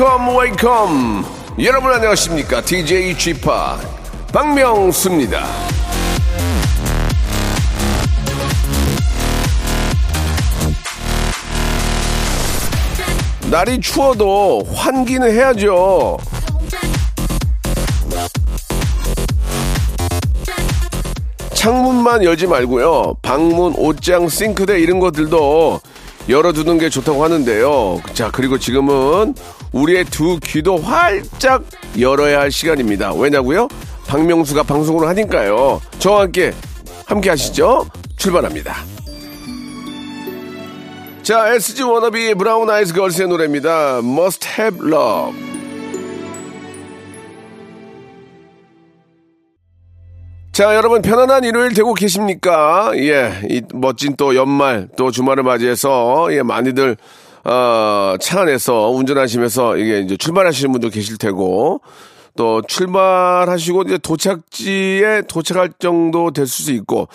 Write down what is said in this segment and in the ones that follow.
Welcome welcome 여러분 안녕하십니까? DJ GP 박명수입니다. 날이 추워도 환기는 해야죠. 창문만 열지 말고요. 방문, 옷장, 싱크대 이런 것들도 열어두는 게 좋다고 하는데요. 자, 그리고 지금은 우리의 두 귀도 활짝 열어야 할 시간입니다. 왜냐고요? 박명수가 방송을 하니까요. 저와 함께 함께 하시죠. 출발합니다. 자, SG 워너비 브라운 아이즈 걸스의 노래입니다. Must Have Love. 자, 여러분 편안한 일요일 되고 계십니까? 예, 이 멋진 또 연말 또 주말을 맞이해서 예, 많이들 어, 차 안에서 운전하시면서 이게 이제 출발하시는 분도 계실 테고 또 출발하시고 이제 도착지에 도착할 정도 될 수도 있고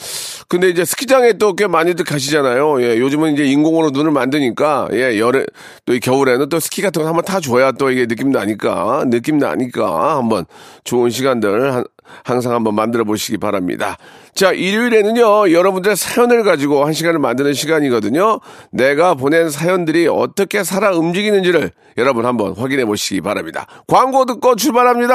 근데 이제 스키장에 또 꽤 많이들 가시잖아요. 예, 요즘은 이제 인공으로 눈을 만드니까 예, 열에 또이 겨울에는 또 스키 같은 거 한번 타 줘야 또 이게 느낌 나니까 느낌 나니까 한번 좋은 시간들 한, 항상 한번 만들어 보시기 바랍니다. 자, 일요일에는요, 여러분들의 사연을 가지고 한 시간을 만드는 시간이거든요. 내가 보낸 사연들이 어떻게 살아 움직이는지를 여러분 한번 확인해 보시기 바랍니다. 광고 듣고 출발합니다.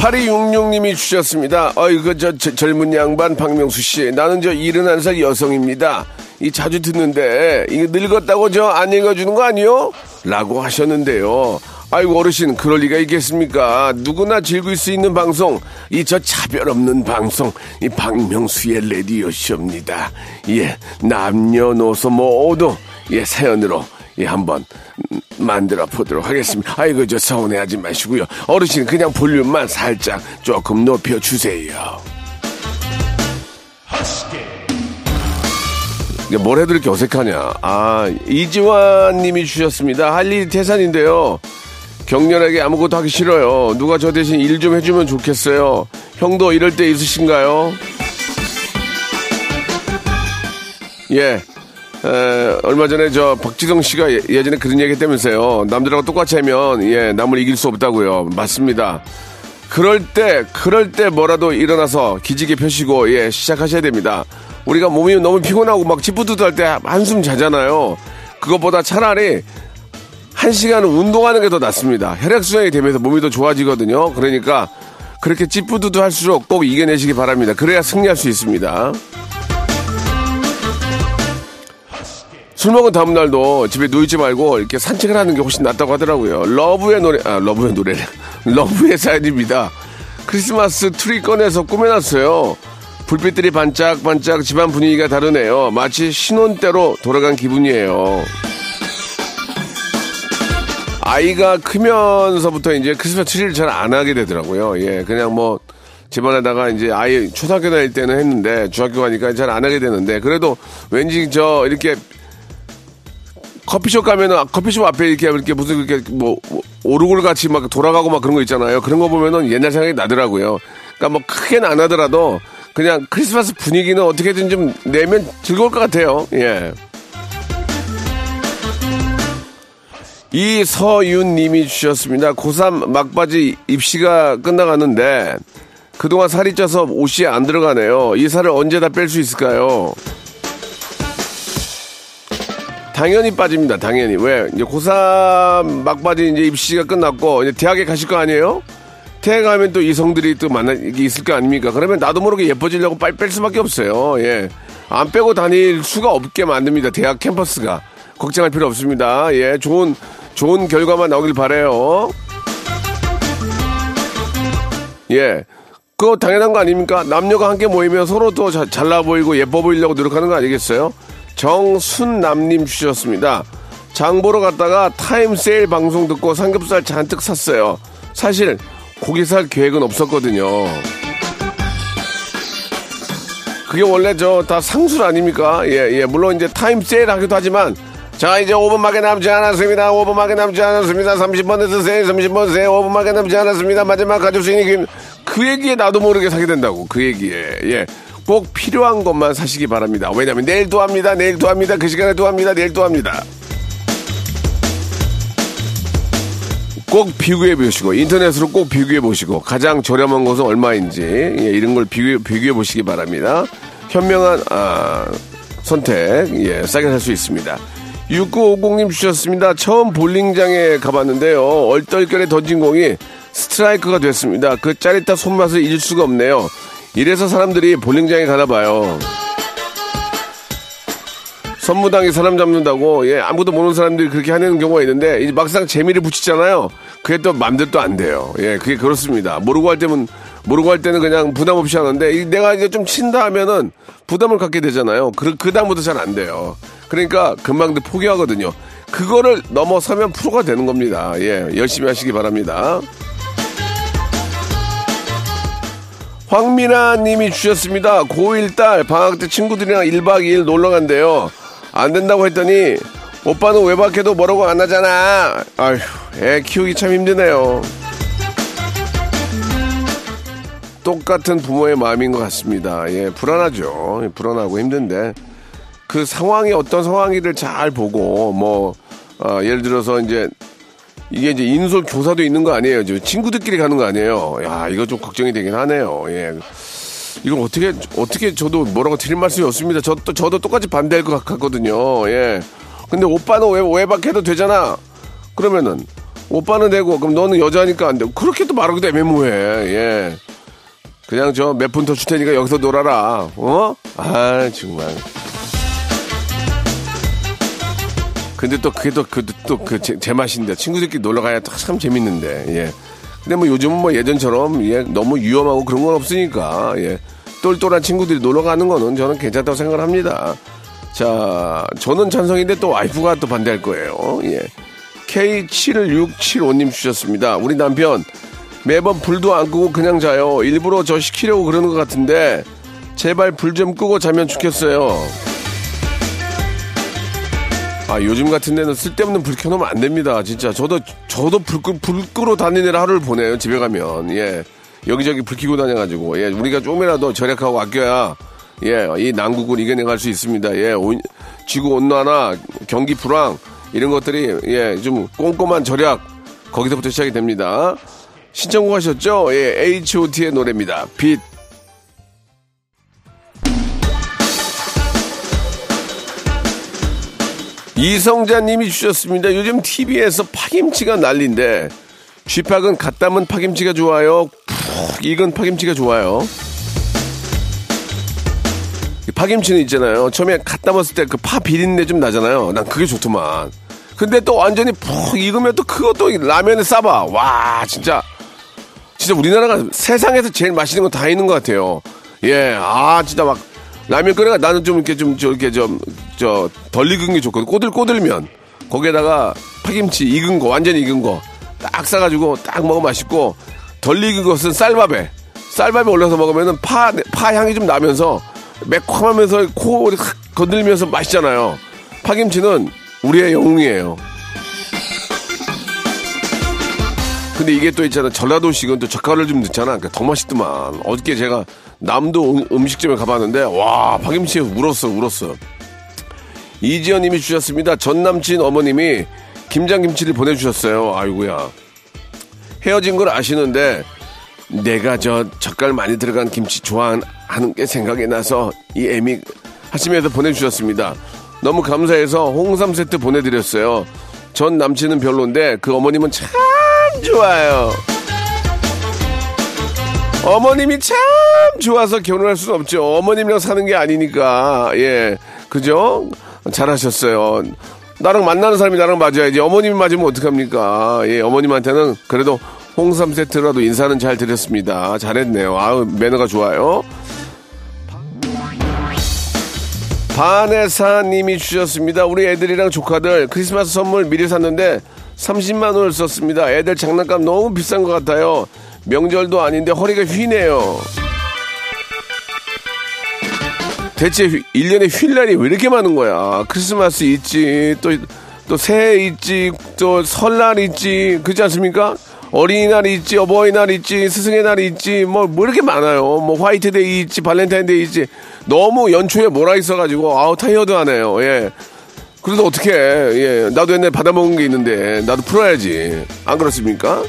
파리 6 6님이 주셨습니다. 어이구, 저, 저 젊은 양반 박명수 씨. 나는 저 71살 여성입니다. 이 자주 듣는데, 이거 늙었다고 저 안 읽어주는 거 아니요? 라고 하셨는데요. 아이고, 어르신, 그럴 리가 있겠습니까? 누구나 즐길 수 있는 방송, 이 저 차별 없는 방송, 이 박명수의 레디오쇼입니다. 예, 남녀노소 모두, 예, 사연으로, 예, 한번 음, 만들어 보도록 하겠습니다. 아이고, 저 서운해하지 마시고요. 어르신, 그냥 볼륨만 살짝 조금 높여주세요. 뭘 해도 이렇게 어색하냐. 아, 이지환 님이 주셨습니다. 할 일이 태산인데요. 격렬하게 아무것도 하기 싫어요. 누가 저 대신 일 좀 해주면 좋겠어요. 형도 이럴 때 있으신가요? 예. 에, 얼마 전에 저 박지성 씨가 예- 예전에 그런 얘기 했다면서요. 남들하고 똑같이 하면 예, 남을 이길 수 없다고요. 맞습니다. 그럴 때, 그럴 때 뭐라도 일어나서 기지개 펴시고, 예, 시작하셔야 됩니다. 우리가 몸이 너무 피곤하고 막 찌뿌드드할 때 한숨 자잖아요. 그것보다 차라리 한 시간은 운동하는 게 더 낫습니다. 혈액순환이 되면서 몸이 더 좋아지거든요. 그러니까 그렇게 찌뿌드드 할수록 꼭 이겨내시기 바랍니다. 그래야 승리할 수 있습니다. 술 먹은 다음날도 집에 누이지 말고 이렇게 산책을 하는 게 훨씬 낫다고 하더라고요. 러브의 노래, 아, 러브의 노래. 러브의 사연입니다. 크리스마스 트리 꺼내서 꾸며놨어요. 불빛들이 반짝반짝 집안 분위기가 다르네요. 마치 신혼 때로 돌아간 기분이에요. 아이가 크면서부터 이제 크리스마스 트리를 잘 안 하게 되더라고요. 예, 그냥 뭐 집안에다가 이제 아이 초등학교 다닐 때는 했는데 중학교 가니까 잘 안 하게 되는데 그래도 왠지 저 이렇게 커피숍 가면은 아, 커피숍 앞에 이렇게 이렇게 무슨 이렇게 뭐 오르골 같이 막 돌아가고 막 그런 거 있잖아요. 그런 거 보면은 옛날 생각이 나더라고요. 그러니까 뭐 크게는 안 하더라도 그냥 크리스마스 분위기는 어떻게든 좀 내면 즐거울 것 같아요. 예. 이서윤 님이 주셨습니다. 고3 막바지 입시가 끝나가는데 그동안 살이 쪄서 옷이 안 들어가네요. 이 살을 언제 다 뺄 수 있을까요? 당연히 빠집니다. 당연히. 왜? 이제 고3 막바지 이제 입시가 끝났고 이제 대학에 가실 거 아니에요? 태가하면 또 이성들이 또 만나 있을 거 아닙니까? 그러면 나도 모르게 예뻐지려고 빨리 뺄 수밖에 없어요. 예. 안 빼고 다닐 수가 없게 만듭니다. 대학 캠퍼스가. 걱정할 필요 없습니다. 예. 좋은, 좋은 결과만 나오길 바래요 예. 그거 당연한 거 아닙니까? 남녀가 함께 모이면 서로 또 자, 잘나 보이고 예뻐 보이려고 노력하는 거 아니겠어요? 정순남님 주셨습니다. 장 보러 갔다가 타임 세일 방송 듣고 삼겹살 잔뜩 샀어요. 사실 고기 살 계획은 없었거든요. 그게 원래 저 다 상술 아닙니까? 예, 예. 물론 이제 타임 세일 하기도 하지만 자, 이제 5분밖에 남지 않았습니다. 5분밖에 남지 않았습니다. 30번 쓰세요. 30번 쓰세요. 5분밖에 남지 않았습니다. 마지막 가질 수 있는 그 얘기에 나도 모르게 사게 된다고. 그 얘기에. 예. 꼭 필요한 것만 사시기 바랍니다. 왜냐면 내일 또 합니다. 내일 또 합니다. 그 시간에 또 합니다. 내일 또 합니다. 꼭 비교해 보시고 인터넷으로 꼭 비교해 보시고 가장 저렴한 것은 얼마인지 예, 이런 걸 비교해, 비교해 보시기 바랍니다. 현명한 아, 선택 예, 싸게 살 수 있습니다. 6950님 주셨습니다. 처음 볼링장에 가봤는데요. 얼떨결에 던진 공이 스트라이크가 됐습니다. 그 짜릿한 손맛을 잊을 수가 없네요. 이래서 사람들이 볼링장에 가나 봐요. 선무당에 사람 잡는다고 예 아무도 모르는 사람들이 그렇게 하는 경우가 있는데 이제 막상 재미를 붙이잖아요. 그게 또 맘대로 또 안 돼요. 예 그게 그렇습니다. 모르고 할 때면 모르고 할 때는 그냥 부담 없이 하는데 이 내가 이제 좀 친다 하면은 부담을 갖게 되잖아요. 그, 그 다음부터 잘 안 돼요. 그러니까 금방들 포기하거든요. 그거를 넘어서면 프로가 되는 겁니다. 예 열심히 하시기 바랍니다. 황미나 님이 주셨습니다. 고1 딸 방학 때 친구들이랑 1박 2일 놀러 간대요. 안 된다고 했더니 오빠는 외박해도 뭐라고 안 하잖아. 아휴, 애 키우기 참 힘드네요. 똑같은 부모의 마음인 것 같습니다. 예, 불안하죠. 예, 불안하고 힘든데 그 상황이 어떤 상황이를 잘 보고 뭐 어, 예를 들어서 이제 이게 이제 인솔 교사도 있는 거 아니에요. 친구들끼리 가는 거 아니에요. 야, 이거 좀 걱정이 되긴 하네요. 예. 이걸 어떻게 어떻게 저도 뭐라고 드릴 말씀이 없습니다. 저 도 저도 똑같이 반대할 것 같거든요. 예. 근데 오빠는 왜 외박해도 되잖아. 그러면은 오빠는 되고 그럼 너는 여자니까 안 되고 그렇게 또 말하기도 애매모해. 예. 그냥 저몇분더줄 테니까 여기서 놀아라. 어? 아 정말. 근데 또 그게 또 그 또그제 맛인데 친구들끼리 놀러 가야 참 재밌는데. 예. 근데 뭐 요즘은 뭐 예전처럼 예, 너무 위험하고 그런 건 없으니까 예, 똘똘한 친구들이 놀러 가는 거는 저는 괜찮다고 생각을 합니다. 자, 저는 찬성인데 또 와이프가 또 반대할 거예요. 예. K7675님 주셨습니다. 우리 남편 매번 불도 안 끄고 그냥 자요. 일부러 저 시키려고 그러는 것 같은데 제발 불 좀 끄고 자면 좋겠어요. 아, 요즘 같은 데는 쓸데없는 불 켜놓으면 안 됩니다. 진짜. 저도, 저도 불, 끄, 불 끄러 다니느라 하루를 보내요. 집에 가면. 예. 여기저기 불 켜고 다녀가지고. 예. 우리가 조금이라도 절약하고 아껴야, 예. 이 난국을 이겨내갈 수 있습니다. 예. 온, 지구 온난화, 경기 불황, 이런 것들이, 예. 좀 꼼꼼한 절약. 거기서부터 시작이 됩니다. 신청곡 하셨죠? 예. H.O.T의 노래입니다. 빛. 이성자님이 주셨습니다. 요즘 TV에서 파김치가 난리인데 쥐팍은 갓 담은 파김치가 좋아요. 푹 익은 파김치가 좋아요. 파김치는 있잖아요. 처음에 갓 담았을 때 그 파 비린내 좀 나잖아요. 난 그게 좋더만. 근데 또 완전히 푹 익으면 또 그것도 라면에 싸봐. 와 진짜 진짜 우리나라가 세상에서 제일 맛있는 거 다 있는 것 같아요. 예, 아 진짜 막 라면 끓여가 나는 좀 이렇게 좀 저렇게 좀 저 덜 익은 게 좋거든. 꼬들꼬들면 거기에다가 파김치 익은 거 완전 익은 거 딱 싸가지고 딱 먹으면 맛있고 덜 익은 것은 쌀밥에 쌀밥에 올려서 먹으면은 파, 파 향이 좀 나면서 매콤하면서 코 건들면서 맛있잖아요. 파김치는 우리의 영웅이에요. 근데 이게 또 있잖아. 전라도식은 또 젓갈을 좀 넣잖아. 그러니까 더 맛있더만. 어저께 제가 남도 음, 식점에 가봤는데, 와, 파김치에 울었어, 울었어. 이지연 님이 주셨습니다. 전 남친 어머님이 김장김치를 보내주셨어요. 아이고야. 헤어진 걸 아시는데, 내가 저 젓갈 많이 들어간 김치 좋아하는 게 생각이 나서 이 애미 하시면서 보내주셨습니다. 너무 감사해서 홍삼 세트 보내드렸어요. 전 남친은 별론데 그 어머님은 참 좋아요. 어머님이 참 좋아서 결혼할 수는 없죠. 어머님이랑 사는 게 아니니까. 예. 그죠? 잘하셨어요. 나랑 만나는 사람이 나랑 맞아야지. 어머님이 맞으면 어떡합니까? 예, 어머님한테는 그래도 홍삼 세트라도 인사는 잘 드렸습니다. 잘했네요. 아우, 매너가 좋아요. 바네사님이 주셨습니다. 우리 애들이랑 조카들 크리스마스 선물 미리 샀는데 30만 원을 썼습니다. 애들 장난감 너무 비싼 것 같아요. 명절도 아닌데 허리가 휘네요. 대체 1년에 쉴 날이 왜 이렇게 많은 거야? 크리스마스 있지, 또, 또 새해 있지, 또 설날 있지, 그렇지 않습니까? 어린이날 있지, 어버이날 있지, 스승의 날 있지, 뭐, 뭐 이렇게 많아요. 뭐 화이트데이 있지, 발렌타인데이 있지. 너무 연초에 몰아 있어가지고, 아우, 타이어드 하네요. 예. 그래도 어떻게 예. 나도 옛날에 받아먹은 게 있는데, 나도 풀어야지. 안 그렇습니까?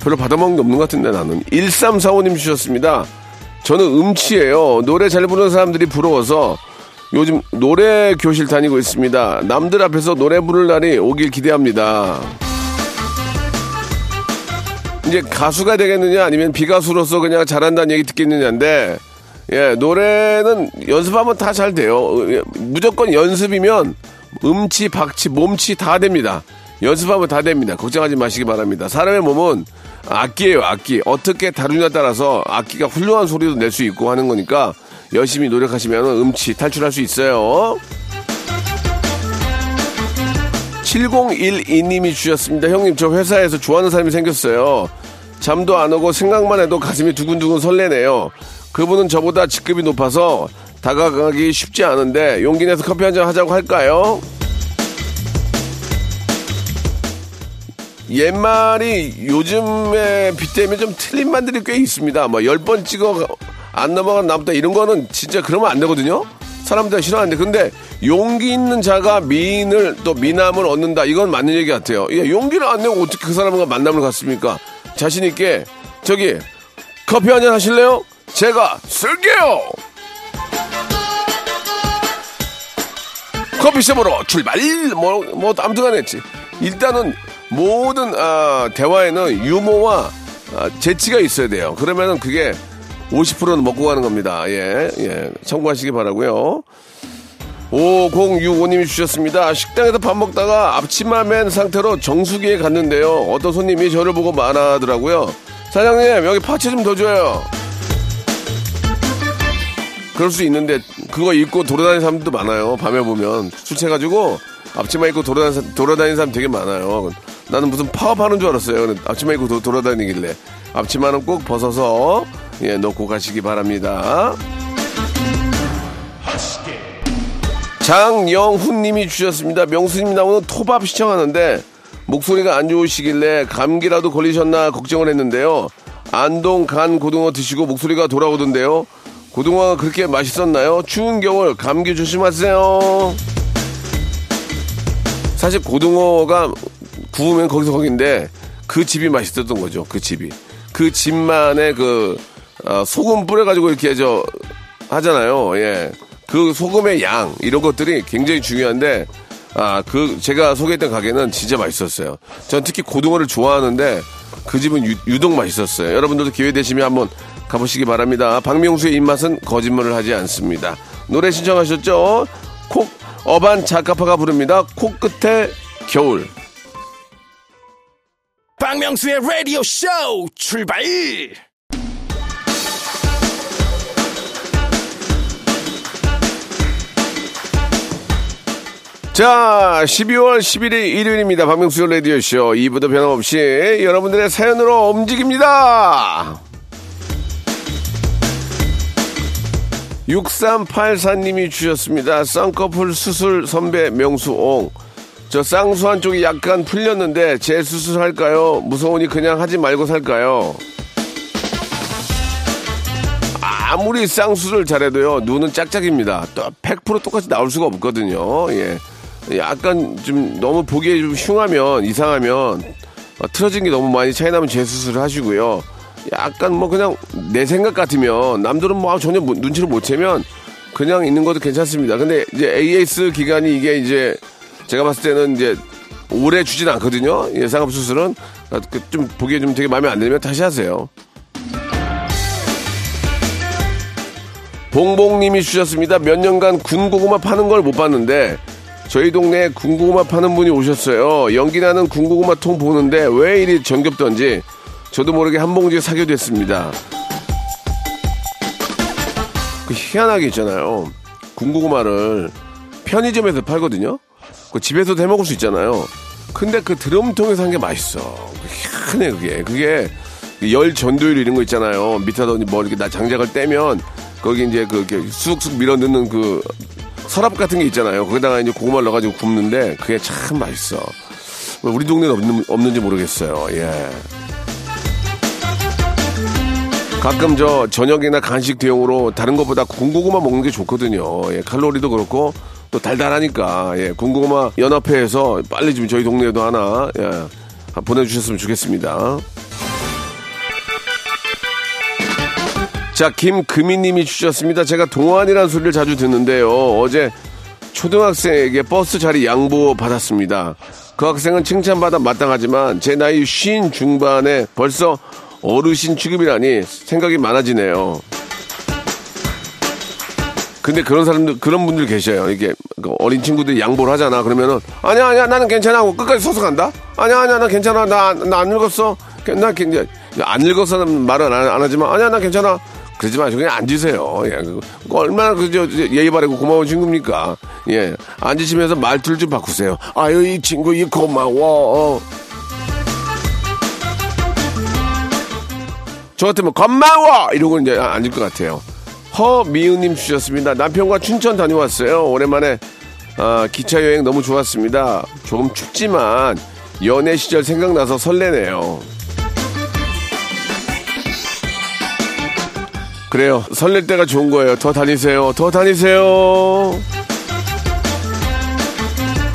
별로 받아먹은 게 없는 것 같은데, 나는. 1345님 주셨습니다. 저는 음치예요. 노래 잘 부르는 사람들이 부러워서 요즘 노래 교실 다니고 있습니다. 남들 앞에서 노래 부를 날이 오길 기대합니다. 이제 가수가 되겠느냐 아니면 비가수로서 그냥 잘한다는 얘기 듣겠느냐인데 예, 노래는 연습하면 다 잘 돼요. 예, 무조건 연습이면 음치, 박치, 몸치 다 됩니다. 연습하면 다 됩니다. 걱정하지 마시기 바랍니다. 사람의 몸은 악기예요, 악기. 어떻게 다루냐에 따라서 악기가 훌륭한 소리도 낼 수 있고 하는 거니까 열심히 노력하시면 음치 탈출할 수 있어요. 7012님이 주셨습니다. 형님, 저 회사에서 좋아하는 사람이 생겼어요. 잠도 안 오고 생각만 해도 가슴이 두근두근 설레네요. 그분은 저보다 직급이 높아서 다가가기 쉽지 않은데 용기 내서 커피 한 잔 하자고 할까요? 옛말이 요즘에 빗대면 좀 틀린 말들이 꽤 있습니다. 뭐, 열 번 찍어 안 넘어간 나보다 이런 거는 진짜 그러면 안 되거든요? 사람들 싫어하는데. 근데 용기 있는 자가 미인을 또 미남을 얻는다. 이건 맞는 얘기 같아요. 예, 용기를 안 내고 어떻게 그 사람과 만남을 갖습니까? 자신있게, 저기, 커피 한 잔 하실래요? 제가 쓸게요! 커피숍으로 출발! 뭐, 뭐, 아무튼 간에 일단은 모든 아, 대화에는 유머와 아, 재치가 있어야 돼요. 그러면은 그게 50%는 먹고 가는 겁니다. 예, 예. 참고하시기 바라고요 5065님이 주셨습니다. 식당에서 밥 먹다가 앞치마 맨 상태로 정수기에 갔는데요. 어떤 손님이 저를 보고 말하더라고요. 사장님, 여기 파채 좀 더 줘요. 그럴 수 있는데, 그거 입고 돌아다니는 사람도 많아요. 밤에 보면. 술 취해가지고, 앞치마 입고 돌아다니는 사람 되게 많아요. 나는 무슨 파업하는 줄 알았어요. 앞치마 입고 도, 돌아다니길래. 앞치마는 꼭 벗어서, 예, 놓고 가시기 바랍니다. 장영훈 님이 주셨습니다. 명수님 나오는 토밥 시청하는데 목소리가 안 좋으시길래 감기라도 걸리셨나 걱정을 했는데요. 안동 간 고등어 드시고 목소리가 돌아오던데요. 고등어가 그렇게 맛있었나요? 추운 겨울 감기 조심하세요. 사실 고등어가 구우면 거기서 거긴데 그 집이 맛있었던 거죠. 그 집이. 그 집만의 그 어, 소금 뿌려가지고 이렇게 저 하잖아요. 예. 그 소금의 양 이런 것들이 굉장히 중요한데 아 그 제가 소개했던 가게는 진짜 맛있었어요. 전 특히 고등어를 좋아하는데 그 집은 유, 독 맛있었어요. 여러분들도 기회 되시면 한번 가보시기 바랍니다. 박명수의 입맛은 거짓말을 하지 않습니다. 노래 신청하셨죠? 콕 어반 자카파가 부릅니다. 코끝에 겨울. 박명수의 라디오 쇼 출발! 자, 12월 11일 일요일입니다. 박명수 라디오 쇼 2부도 변함없이 여러분들의 사연으로 움직입니다. 6384님이 주셨습니다. 쌍꺼풀 수술 선배 명수옹. 저 쌍수 한 쪽이 약간 풀렸는데 재수술할까요? 무서우니 그냥 하지 말고 살까요? 아무리 쌍수를 잘해도요, 눈은 짝짝입니다. 또 100% 똑같이 나올 수가 없거든요. 예. 약간 좀 너무 보기에 좀 흉하면 이상하면 어, 틀어진 게 너무 많이 차이 나면 재수술을 하시고요. 약간 뭐 그냥 내 생각 같으면 남들은 뭐 전혀 눈치를 못 채면 그냥 있는 것도 괜찮습니다. 근데 이제 AS 기간이 이게 이제 제가 봤을 때는 이제 오래 주진 않거든요. 예상암 수술은 아, 그좀 보기에 좀 되게 마음에 안 들면 다시 하세요. 봉봉님이 주셨습니다. 몇 년간 군고구마 파는 걸 못 봤는데 저희 동네에 군고구마 파는 분이 오셨어요. 연기 나는 군고구마 통 보는데 왜 이리 정겹던지 저도 모르게 한 봉지 사게 됐습니다. 그 희한하게 있잖아요. 군고구마를 편의점에서 팔거든요. 그 집에서도 해 먹을 수 있잖아요. 근데 그 드럼통에서 한 게 맛있어. 희한해 그게. 그게 열 전도율 이런 거 있잖아요. 밑에서 뭐 이렇게 나 장작을 떼면 거기 이제 그 이렇게 쑥쑥 밀어 넣는 그 서랍 같은 게 있잖아요. 거기다가 이제 고구마를 넣어가지고 굽는데 그게 참 맛있어. 왜 우리 동네는 없는, 없는지 모르겠어요. 예. 가끔 저 저녁이나 간식 대용으로 다른 것보다 군고구마 먹는 게 좋거든요. 예, 칼로리도 그렇고 또 달달하니까 예, 군고구마 연합회에서 빨리 좀 저희 동네에도 하나 예, 보내주셨으면 좋겠습니다. 자, 김금희님이 주셨습니다. 제가 동안이라는 소리를 자주 듣는데요. 어제 초등학생에게 버스 자리 양보 받았습니다. 그 학생은 칭찬받아 마땅하지만 제 나이 쉰 중반에 벌써 어르신 취급이라니 생각이 많아지네요. 근데 그런 사람들, 그런 분들 계셔요. 이게 그 어린 친구들이 양보를 하잖아. 그러면은 아니야, 아니야, 나는 괜찮아. 하고 끝까지 서서 간다? 아니야, 아니야, 나 괜찮아. 나, 나 안 늙었어. 나 괜찮아. 안 늙어서는 말은 안, 안 하지만 아니야, 나 괜찮아. 그러지 마시고 그냥 앉으세요. 예. 그 얼마나 그저 예의 바르고 고마운 친구입니까? 예. 앉으시면서 말투를 좀 바꾸세요. 아유, 이 친구, 이 고마워. 저 같으면 고마워! 이러고 이제 앉을 것 같아요. 허미은님 주셨습니다. 남편과 춘천 다녀왔어요. 오랜만에 아, 기차 여행 너무 좋았습니다. 조금 춥지만 연애 시절 생각나서 설레네요. 그래요. 설렐 때가 좋은 거예요. 더 다니세요. 더 다니세요.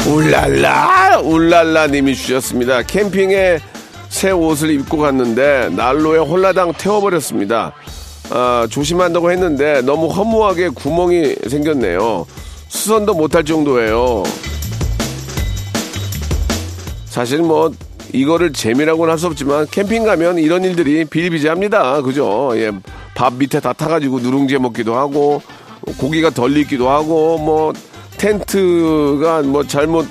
울랄라, 울랄라 님이 주셨습니다. 캠핑에 새 옷을 입고 갔는데 난로에 홀라당 태워버렸습니다. 아, 조심한다고 했는데 너무 허무하게 구멍이 생겼네요. 수선도 못할 정도예요. 사실 뭐 이거를 재미라고는 할 수 없지만 캠핑 가면 이런 일들이 비일비재합니다. 그죠? 예, 밥 밑에 다 타가지고 누룽지 먹기도 하고 고기가 덜 익기도 하고 뭐 텐트가 뭐 잘못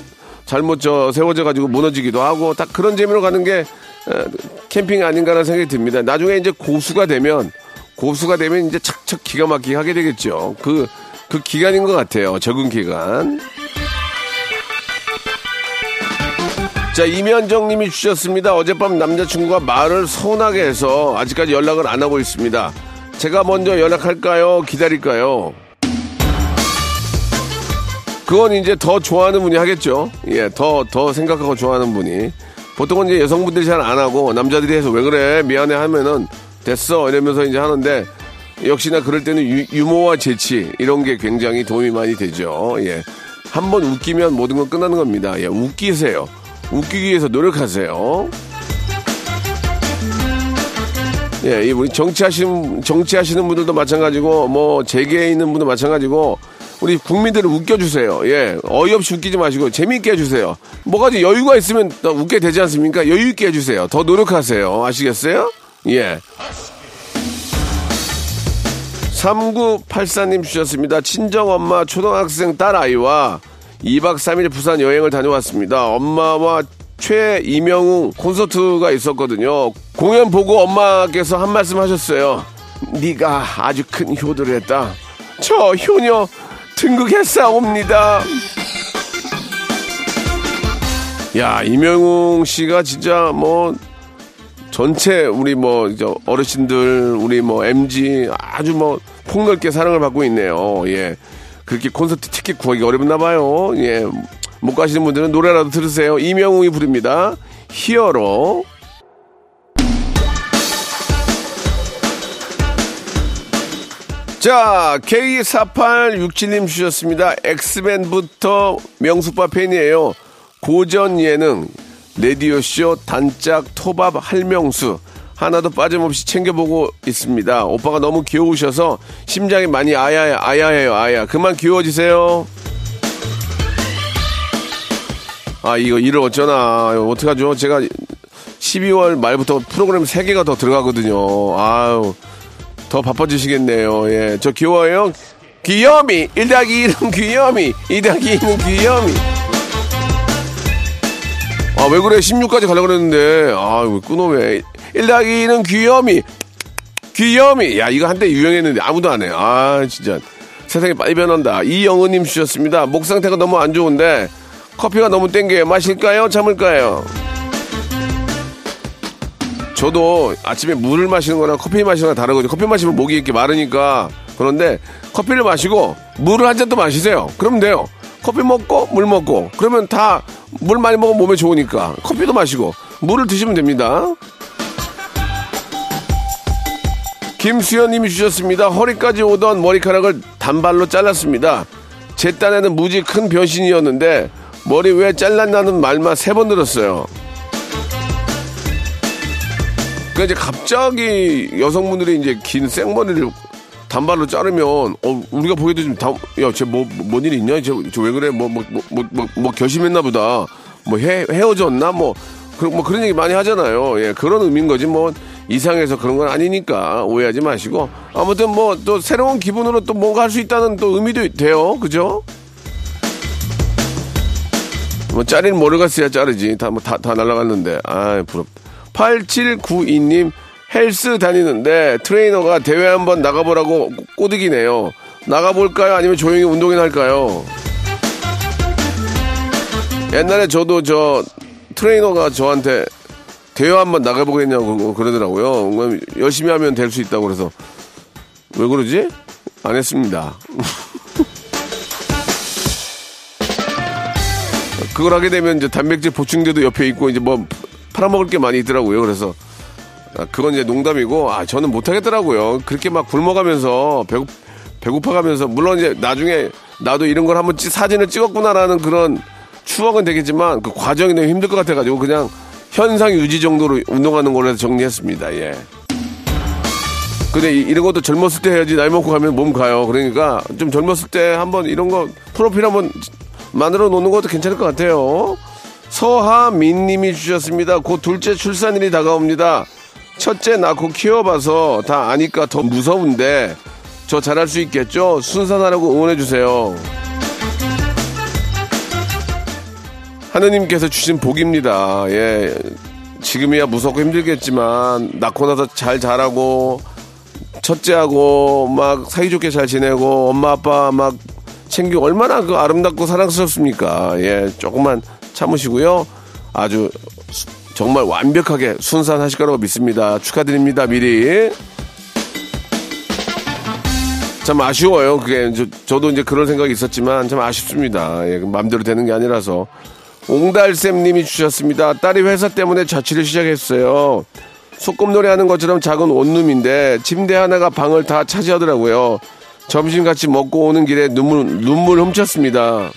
잘못 저 세워져 가지고 무너지기도 하고 딱 그런 재미로 가는 게 에, 캠핑 아닌가라는 생각이 듭니다. 나중에 이제 고수가 되면 고수가 되면 이제 착착 기가 막히게 하게 되겠죠. 그, 그 기간인 것 같아요. 적응 기간. 자, 이면정 님이 주셨습니다. 어젯밤 남자친구가 말을 서운하게 해서 아직까지 연락을 안 하고 있습니다. 제가 먼저 연락할까요? 기다릴까요? 그건 이제 더 좋아하는 분이 하겠죠. 예, 더, 더 생각하고 좋아하는 분이. 보통은 이제 여성분들이 잘 안 하고 남자들이 해서 왜 그래? 미안해 하면은 됐어. 이러면서 이제 하는데 역시나 그럴 때는 유, 모와 재치 이런 게 굉장히 도움이 많이 되죠. 예. 한 번 웃기면 모든 건 끝나는 겁니다. 예, 웃기세요. 웃기기 위해서 노력하세요. 예, 이 우리 정치하시는 정치하시는 분들도 마찬가지고 뭐 재계에 있는 분도 마찬가지고 우리 국민들을 웃겨주세요. 예, 어이없이 웃기지 마시고 재미있게 해주세요. 뭐가지 여유가 있으면 더 웃게 되지 않습니까? 여유 있게 해주세요. 더 노력하세요. 아시겠어요? 예. 3984님 주셨습니다. 친정엄마 초등학생 딸아이와 2박 3일 부산 여행을 다녀왔습니다. 엄마와 최이명웅 콘서트가 있었거든요. 공연 보고 엄마께서 한 말씀 하셨어요. 네가 아주 큰 효도를 했다. 저 효녀 등극했사옵니다. 야, 이명웅 씨가 진짜 뭐 전체 우리 뭐 어르신들 우리 뭐 MG 아주 뭐 폭넓게 사랑을 받고 있네요. 예. 그렇게 콘서트 티켓 구하기 어렵나 봐요. 예. 못 가시는 분들은 노래라도 들으세요. 이명웅이 부릅니다. 히어로. 자, K4867님 주셨습니다. 엑스맨부터 명수빠 팬이에요. 고전 예능, 레디오쇼, 단짝, 토밥, 할명수. 하나도 빠짐없이 챙겨보고 있습니다. 오빠가 너무 귀여우셔서 심장이 많이 아야, 아야해요, 아야. 그만 귀여워지세요. 아, 이거 일을 어쩌나. 어떡하죠? 제가 12월 말부터 프로그램 3개가 더 들어가거든요. 아유, 더 바빠지시겠네요. 예, 저 귀여워요. 귀여미 1 더하기 1은 귀여미 2 더하기 2는 귀여미 아왜 그래? 16까지 가려고 그랬는데. 아 왜 끊어 왜 1 더하기 2는 귀여미 귀여미 야 이거 한때 유행했는데 아무도 안 해 아 진짜. 세상이 빨리 변한다. 이영은님 주셨습니다. 목 상태가 너무 안 좋은데 커피가 너무 땡겨요. 마실까요? 참을까요 저도 아침에 물을 마시는 거랑 커피 마시는 거랑 다르거든요 커피 마시면 목이 이렇게 마르니까 그런데 커피를 마시고 물을 한 잔 더 마시세요. 그러면 돼요. 커피 먹고 물 먹고 그러면 다 물 많이 먹으면 몸에 좋으니까 커피도 마시고 물을 드시면 됩니다. 김수현님이 주셨습니다. 허리까지 오던 머리카락을 단발로 잘랐습니다. 제 딴에는 무지 큰 변신이었는데 머리 왜 잘랐나는 말만 세 번 들었어요. 그러니까 이제 갑자기 여성분들이 이제 긴 생머리를 단발로 자르면 어 우리가 보기에도 좀 다, 야쟤뭐 뭔일 있냐? 쟤왜 그래? 뭐 뭐 뭐 뭐 뭐, 뭐, 결심했나 보다. 뭐 헤, 헤어졌나? 뭐, 그, 뭐 그런 얘기 많이 하잖아요. 예 그런 의미인 거지. 뭐 이상해서 그런 건 아니니까 오해하지 마시고. 아무튼 뭐 또 새로운 기분으로 또 뭔가 할 수 있다는 또 의미도 돼요. 그죠? 뭐 자리는 모르가 써야 자르지. 다뭐 다 다 날라갔는데. 아 부럽다 8792님 헬스 다니는데 트레이너가 대회 한번 나가보라고 꼬드기네요. 나가볼까요? 아니면 조용히 운동이나 할까요? 옛날에 저도 저 트레이너가 저한테 대회 한번 나가보겠냐고 그러더라고요. 열심히 하면 될 수 있다고 그래서 왜 그러지? 안 했습니다. 그걸 하게 되면 이제 단백질 보충제도 옆에 있고 이제 뭐 팔아먹을 게 많이 있더라고요. 그래서 아, 그건 이제 농담이고, 아, 저는 못하겠더라고요. 그렇게 막 굶어가면서, 배고, 배고파가면서, 물론 이제 나중에 나도 이런 걸 한번 사진을 찍었구나라는 그런 추억은 되겠지만, 그 과정이 너무 힘들 것 같아가지고, 그냥 현상 유지 정도로 운동하는 걸로 해서 정리했습니다, 예. 근데 이, 런 것도 젊었을 때 해야지 나이 먹고 가면 몸 가요. 그러니까 좀 젊었을 때 한번 이런 거 프로필 한번 만들어 놓는 것도 괜찮을 것 같아요. 서하민 님이 주셨습니다. 곧 둘째 출산일이 다가옵니다. 첫째 낳고 키워봐서 다 아니까 더 무서운데 저 잘할 수 있겠죠? 순산하라고 응원해주세요. 하느님께서 주신 복입니다. 예. 지금이야 무섭고 힘들겠지만, 낳고 나서 잘 자라고, 첫째하고 막 사이좋게 잘 지내고, 엄마 아빠 막 챙기고, 얼마나 그 아름답고 사랑스럽습니까? 예. 조금만 참으시고요. 아주 정말 완벽하게 순산하실 거라고 믿습니다. 축하드립니다, 미리. 참 아쉬워요. 그게 저, 도 이제 그런 생각이 있었지만 참 아쉽습니다. 예, 마음대로 되는 게 아니라서. 옹달샘님이 주셨습니다. 딸이 회사 때문에 자취를 시작했어요. 소꿉놀이 하는 것처럼 작은 원룸인데 침대 하나가 방을 다 차지하더라고요. 점심 같이 먹고 오는 길에 눈물 눈물 훔쳤습니다.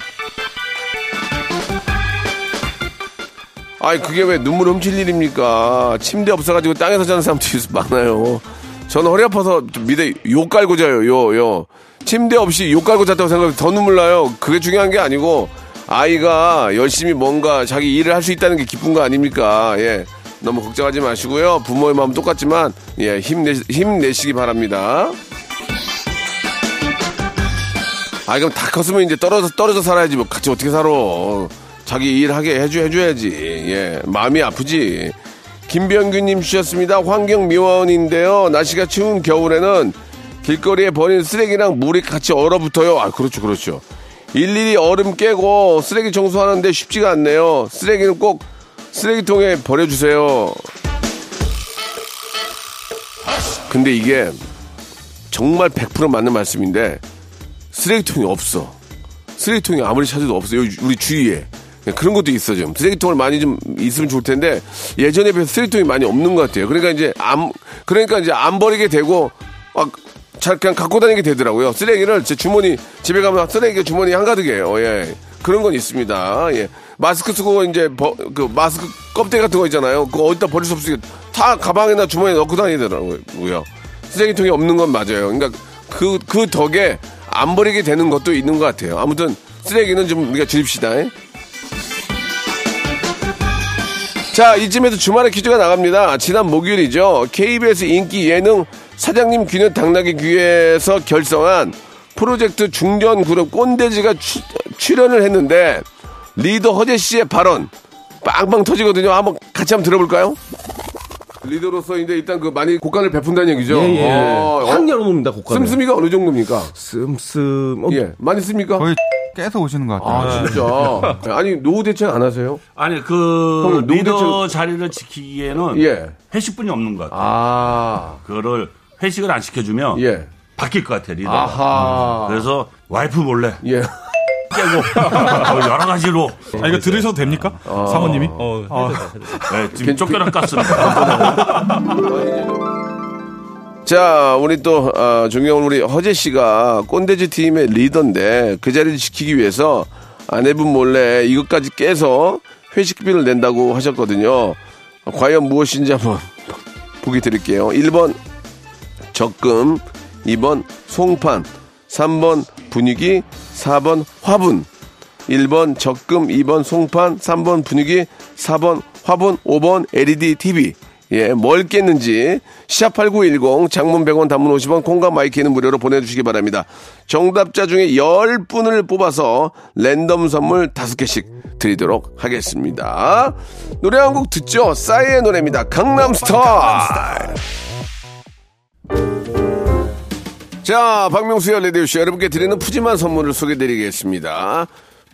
아니 그게 왜 눈물 훔칠 일입니까? 침대 없어가지고 땅에서 자는 사람들이 많아요. 저는 허리 아파서 밑에 욕 깔고 자요. 요 요. 침대 없이 욕 깔고 잤다고 생각해 더 눈물 나요. 그게 중요한 게 아니고 아이가 열심히 뭔가 자기 일을 할 수 있다는 게 기쁜 거 아닙니까? 예. 너무 걱정하지 마시고요. 부모의 마음 똑같지만 예 힘내 힘내시기 바랍니다. 아 그럼 다 컸으면 이제 떨어져 떨어져 살아야지 뭐 같이 어떻게 살아? 자기 일하게 해줘, 해줘야지. 예, 마음이 아프지. 김병규님 주셨습니다. 환경미화원인데요. 날씨가 추운 겨울에는 길거리에 버린 쓰레기랑 물이 같이 얼어붙어요. 아, 그렇죠, 그렇죠. 일일이 얼음 깨고 쓰레기 청소하는데 쉽지가 않네요. 쓰레기는 꼭 쓰레기통에 버려주세요. 근데 이게 정말 100% 맞는 말씀인데 쓰레기통이 없어. 쓰레기통이 아무리 찾아도 없어요. 우리 주위에. 네, 그런 것도 있어 좀 쓰레기통을 많이 좀 있으면 좋을 텐데 예전에 비해서 쓰레기통이 많이 없는 것 같아요. 그러니까 이제 안 그러니까 이제 안 버리게 되고 막잘 그냥 갖고 다니게 되더라고요. 쓰레기를 제 주머니 집에 가면 쓰레기 주머니 한가득이에요. 예. 그런 건 있습니다. 예. 마스크 쓰고 이제 버, 그 마스크 껍데기 같은 거 있잖아요. 그거 어디다 버릴 수 없으니까 다 가방이나 주머니에 넣고 다니더라고요. 쓰레기통이 없는 건 맞아요. 그러니까 그, 그 덕에 안 버리게 되는 것도 있는 것 같아요. 아무튼 쓰레기는 좀 우리가 줄입시다. 예? 자, 이쯤에서 주말에 퀴즈가 나갑니다. 지난 목요일이죠. KBS 인기 예능 사장님 귀는 당나귀 귀에서 결성한 프로젝트 중견 그룹 꼰대지가 추, 출연을 했는데 리더 허재 씨의 발언 빵빵 터지거든요. 한번 같이 한번 들어볼까요? 리더로서 이제 일단 그 많이 곡간을 베푼다는 얘기죠. 예, 예. 어, 어, 확 열어놓습니다, 곡간을. 씀씀이가 어느 정도입니까? 씀씀. 어, 예, 많이 씁니까? 거의 깨서 오시는 것 같아요. 아, 진짜. 아니, 노후 대책 안 하세요? 아니 그 형, 리더 노후대책- 자리를 지키기에는 예. 회식분이 없는 것 같아요. 아, 그거를 회식을 안 시켜주면 예. 바뀔 것 같아요 리더가. 아하. 그래서 와이프 몰래 예. 깨고 어, 여러 가지로 아, 이거 들으셔도 됩니까? 사모님이? 어, 네, 지금 쫓겨난 깠습니다. 자, 우리 또, 아, 존경하는 우리 허재 씨가 꼰대지 팀의 리더인데 그 자리를 지키기 위해서 아내분 몰래 이것까지 깨서 회식비를 낸다고 하셨거든요. 과연 무엇인지 한번 보기 드릴게요. 1번 적금, 2번 송판, 3번 분위기, 4번 화분. 1번 적금, 2번 송판, 3번 분위기, 4번 화분, 5번 LED TV. 예, 뭘 깼는지 샵8910 장문 100원 단문 50원 콩과 마이케이는 무료로 보내주시기 바랍니다. 정답자 중에 10분을 뽑아서 랜덤 선물 5개씩 드리도록 하겠습니다. 노래 한 곡 듣죠? 싸이의 노래입니다. 강남스타일. 자, 박명수의 라디오쇼 여러분께 드리는 푸짐한 선물을 소개드리겠습니다.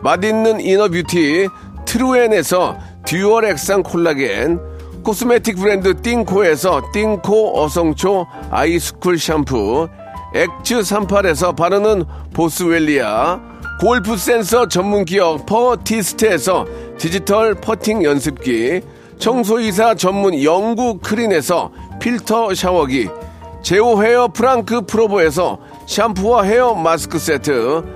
맛있는 inner beauty 트루엔에서 dual 액상 콜라겐, 코스메틱 브랜드 띵코에서 띵코 어성초 아이스쿨 샴푸, 엑츠 38에서 바르는 보스웰리아, 골프 센서 전문 기업 퍼티스트에서 디지털 퍼팅 연습기, 청소이사 전문 영구 크린에서 필터 샤워기, 제오 헤어 프랑크 프로보에서 샴푸와 헤어 마스크 세트,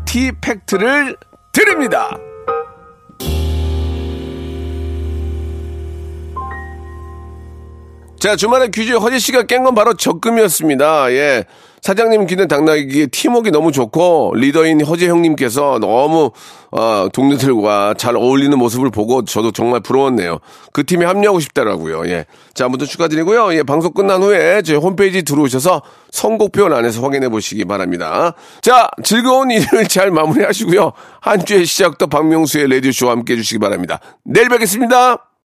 티 팩트를 드립니다. 자, 주말에 퀴즈 허지 씨가 깬 건 바로 적금이었습니다. 예. 사장님 귀는 당나귀 팀워크 너무 좋고 리더인 허재 형님께서 너무 어, 동료들과 잘 어울리는 모습을 보고 저도 정말 부러웠네요. 그 팀에 합류하고 싶다라고요. 예. 자, 아무튼 축하드리고요. 예, 방송 끝난 후에 저희 홈페이지 들어오셔서 선곡표 안에서 확인해 보시기 바랍니다. 자, 즐거운 일을 잘 마무리하시고요. 한 주의 시작도 박명수의 라디오쇼와 함께 해주시기 바랍니다. 내일 뵙겠습니다.